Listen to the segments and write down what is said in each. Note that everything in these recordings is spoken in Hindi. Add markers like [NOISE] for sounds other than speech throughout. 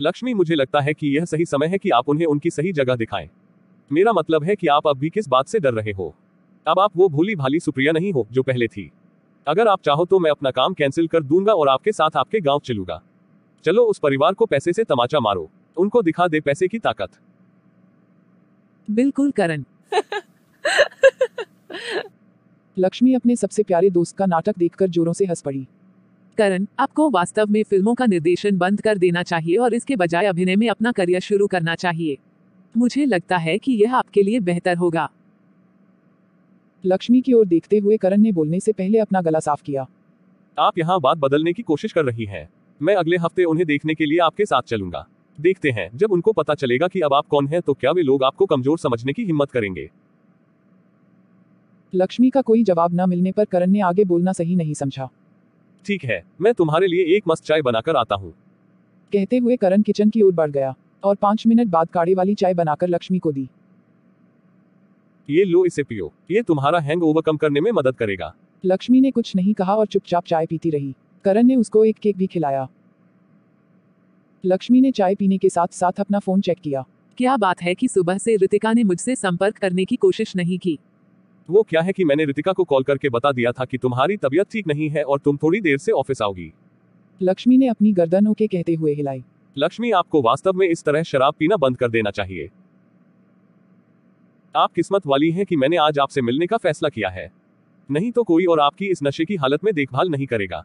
लक्ष्मी मुझे लगता है कि यह सही समय है कि आप उन्हें उनकी सही जगह दिखाएँ। मेरा मतलब है कि आप अब भी किस बात से डर रहे हो? अब आप वो भूली भाली सुप्रिया नहीं हो जो पहले थी। अगर आप चाहो तो मैं अपना काम कैंसिल कर दूँगा और आपके साथ आपके गाँव चलूँगा। चलो उस परिवार को पैसे से तमाचा मारो। उनको दिखा दे पैसे की ताकत। बिल्कुल करण। [LAUGHS] लक्ष्मी अपने सबसे प्यारे दोस्त का नाटक देखकर जोरों से हंस पड़ी। करण आपको वास्तव में फ़िल्मों का निर्देशन बंद कर देना चाहिए और इसके बजाय अभिनय में अपना करियर शुरू करना चाहिए। मुझे लगता है कि यह आपके लिए बेहतर होगा। लक्ष्मी की ओर देखते हुए करण ने बोलने से पहले अपना गला साफ़ किया। आप यहाँ बात बदलने की कोशिश कर रही हैं। मैं अगले हफ़्ते उन्हें देखने के लिए आपके साथ चलूँगा। देखते हैं जब उनको पता चलेगा कि अब आप कौन हैं तो क्या वे लोग आपको कमज़ोर समझने की हिम्मत करेंगे? लक्ष्मी का कोई जवाब न मिलने पर करण ने आगे बोलना सही नहीं समझा। ठीक है मैं तुम्हारे लिए एक मस्त चाय बनाकर आता हूँ। कहते हुए करण किचन की ओर बढ़ गया और पाँच मिनट बाद काढ़े वाली चाय बनाकर लक्ष्मी को दी। ये लो इसे पियो ये तुम्हारा हैंग ओवर कम करने में मदद करेगा। लक्ष्मी ने कुछ नहीं कहा और चुपचाप चाय पीती रही। करण ने उसको एक केक भी खिलाया। लक्ष्मी ने चाय पीने के साथ साथ अपना फ़ोन चेक किया। क्या बात है कि सुबह से रितिका ने मुझसे संपर्क करने की कोशिश नहीं की। वो क्या है कि मैंने रितिका को कॉल करके बता दिया था कि तुम्हारी तबीयत ठीक नहीं है और तुम थोड़ी देर से ऑफ़िस आओगी। लक्ष्मी ने अपनी गर्दन ओके कहते हुए हिलाई। लक्ष्मी आपको वास्तव में इस तरह शराब पीना बंद कर देना चाहिए। आप किस्मत वाली हैं कि मैंने आज आपसे मिलने का फैसला किया है। नहीं तो कोई और आपकी इस नशे की हालत में देखभाल नहीं करेगा।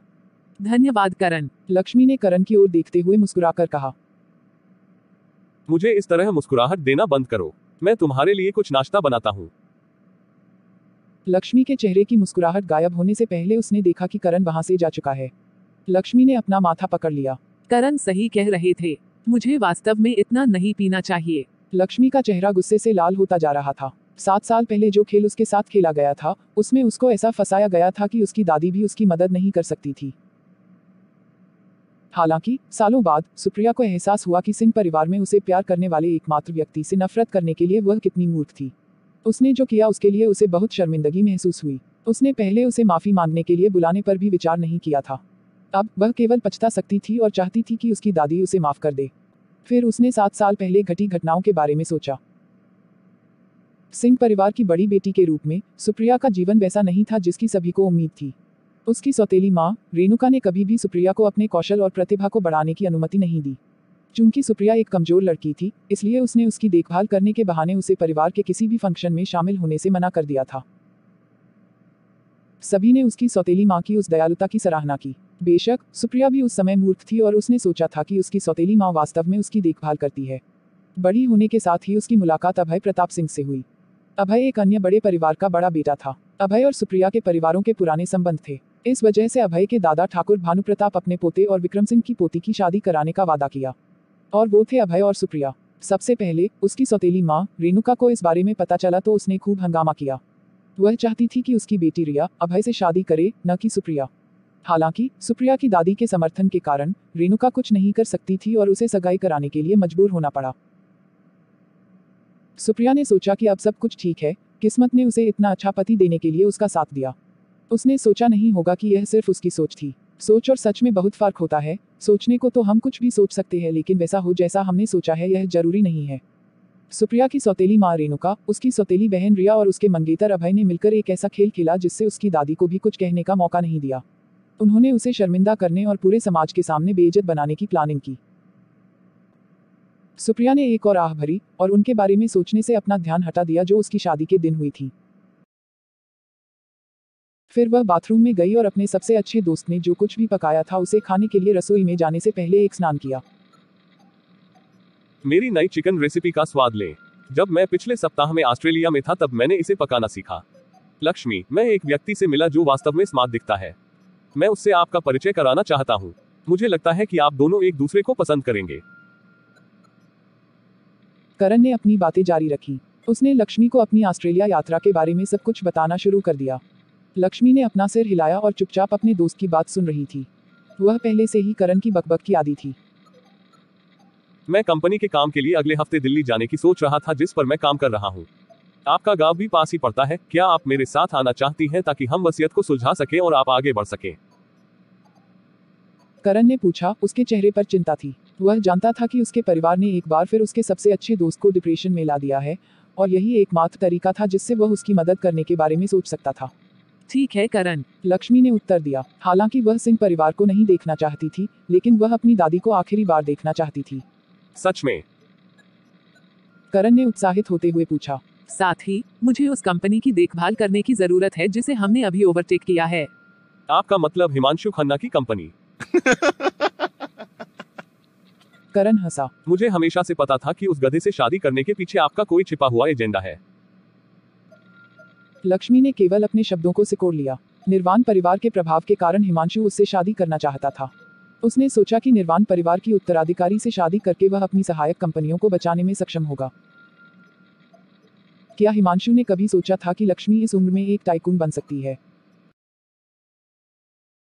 धन्यवाद करण। लक्ष्मी ने करण की ओर देखते हुए मुस्कुराकर कहा मुझे इस तरह मुस्कुराहट देना बंद करो। मैं तुम्हारे लिए कुछ नाश्ता बनाता हूँ। लक्ष्मी के चेहरे की मुस्कुराहट गायब होने से पहले उसने देखा कि करण वहाँ से जा चुका है। लक्ष्मी ने अपना माथा पकड़ लिया। करण सही कह रहे थे। मुझे वास्तव में इतना नहीं पीना चाहिए। लक्ष्मी का चेहरा गुस्से से लाल होता जा रहा था। सात साल पहले जो खेल उसके साथ खेला गया था उसमें उसको ऐसा फंसाया गया था कि उसकी दादी भी उसकी मदद नहीं कर सकती थी। हालाँकि सालों बाद सुप्रिया को एहसास हुआ कि सिंह परिवार में उसे प्यार करने वाले एकमात्र व्यक्ति से नफरत करने के लिए वह कितनी मूर्ख थी। उसने जो किया उसके लिए उसे बहुत शर्मिंदगी महसूस हुई। उसने पहले उसे माफ़ी मांगने के लिए बुलाने पर भी विचार नहीं किया था। अब वह केवल पछता सकती थी और चाहती थी कि उसकी दादी उसे माफ़ कर दे। फिर उसने सात साल पहले घटी घटनाओं के बारे में सोचा। सिंह परिवार की बड़ी बेटी के रूप में, सुप्रिया का जीवन वैसा नहीं था जिसकी सभी को उम्मीद थी। उसकी सौतेली माँ, रेणुका ने कभी भी सुप्रिया को अपने कौशल और प्रतिभा को बढ़ाने की अनुमति नहीं दी। चूँकि सुप्रिया एक कमज़ोर लड़की थी, इसलिए उसने उसकी देखभाल करने के बहाने उसे परिवार के किसी भी फ़ंक्शन में शामिल होने से मना कर दिया था। सभी ने उसकी सौतेली माँ की उस दयालुता की सराहना की। बेशक, सुप्रिया भी उस समय मूर्ख थी और उसने सोचा था कि उसकी सौतेली माँ वास्तव में उसकी देखभाल करती है। बड़ी होने के साथ ही उसकी मुलाकात अभय प्रताप सिंह से हुई। अभय एक अन्य बड़े परिवार का बड़ा बेटा था। अभय और सुप्रिया के परिवारों के पुराने संबंध थे। इस वजह से अभय के दादा ठाकुर भानु प्रताप अपने पोते और विक्रम सिंह की पोती की शादी कराने का वादा किया। और वो थे अभय और सुप्रिया। सबसे पहले उसकी सौतेली माँ, रेणुका को इस बारे में पता चला तो उसने खूब हंगामा किया। वह चाहती थी कि उसकी बेटी रिया अभय से शादी करे, न कि सुप्रिया। हालाँकि, सुप्रिया की दादी के समर्थन के कारण, रेणुका कुछ नहीं कर सकती थी और उसे सगाई कराने के लिए मजबूर होना पड़ा। सुप्रिया ने सोचा कि अब सब कुछ ठीक है, किस्मत ने उसे इतना अच्छा पति देने के लिए उसका साथ दिया। उसने सोचा नहीं होगा कि यह सिर्फ़ उसकी सोच थी। सोच और सच में बहुत फ़र्क होता है। सोचने को तो हम कुछ भी सोच सकते हैं, लेकिन वैसा हो जैसा हमने सोचा है, यह ज़रूरी नहीं है। सुप्रिया की सौतेली माँ रेणुका, उसकी सौतेली बहन रिया और उसके मंगेतर अभय ने मिलकर एक ऐसा खेल खेला जिससे उसकी दादी को भी कुछ कहने का मौका नहीं दिया। उन्होंने उसे शर्मिंदा करने और पूरे समाज के सामने बेइज्जत बनाने की प्लानिंग की। सुप्रिया ने एक और आह भरी और उनके बारे में सोचने से अपना ध्यान हटा दिया जो उसकी शादी के दिन हुई थी। फिर वह बाथरूम में गई और अपने सबसे अच्छे दोस्त ने जो कुछ भी पकाया था उसे खाने के लिए रसोई में जाने से पहले एक स्नान किया। मेरी नई चिकन रेसिपी का स्वाद ले। जब मैं पिछले सप्ताह में ऑस्ट्रेलिया में था तब मैंने इसे पकाना सीखा। लक्ष्मी मैं एक व्यक्ति से मिला जो वास्तव में स्मार्ट दिखता है। मैं उससे आपका परिचय कराना चाहता हूँ। मुझे लगता है कि आप दोनों एक दूसरे को पसंद करेंगे। करण ने अपनी बातें जारी रखी। उसने लक्ष्मी को अपनी ऑस्ट्रेलिया यात्रा के बारे में सब कुछ बताना शुरू कर दिया। लक्ष्मी ने अपना सिर हिलाया और चुपचाप अपने दोस्त की बात सुन रही थी। वह पहले से ही करण की बकबक की आदि थी। मैं कंपनी के काम के लिए अगले हफ़्ते दिल्ली जाने की सोच रहा था जिस पर मैं काम कर रहा हूँ। आपका गाँव भी पास ही पड़ता है क्या आप मेरे साथ आना चाहती हैं ताकि हम वसीयत को सुलझा सकें और आप आगे बढ़ सकें? करण ने पूछा उसके चेहरे पर चिंता थी। वह जानता था कि उसके परिवार ने एक बार फिर उसके सबसे अच्छे दोस्त को डिप्रेशन में ला दिया है और यही एकमात्र तरीका था जिससे वह उसकी मदद करने के बारे में सोच सकता था। ठीक है करण। लक्ष्मी ने उत्तर दिया। हालाँकि वह सिंह परिवार को नहीं देखना चाहती थी लेकिन वह अपनी दादी को आखिरी बार देखना चाहती थी। सच में? करण ने उत्साहित होते हुए पूछा साथ ही मुझे उस कंपनी की देखभाल करने की ज़रूरत है जिसे हमने अभी ओवरटेक किया है। आपका मतलब हिमांशु खन्ना की कंपनी? करण हंसा मुझे हमेशा से पता था कि उस गधे से शादी करने के पीछे आपका कोई छिपा हुआ एजेंडा है। लक्ष्मी ने केवल अपने शब्दों को सिकोड़ लिया। निर्वाण परिवार के प्रभाव के कारण हिमांशु उससे शादी करना चाहता था। उसने सोचा कि निर्वाण परिवार की उत्तराधिकारी से शादी करके वह अपनी सहायक कंपनियों को बचाने में सक्षम होगा। क्या हिमांशु ने कभी सोचा था कि लक्ष्मी इस उम्र में एक टाइकून बन सकती है?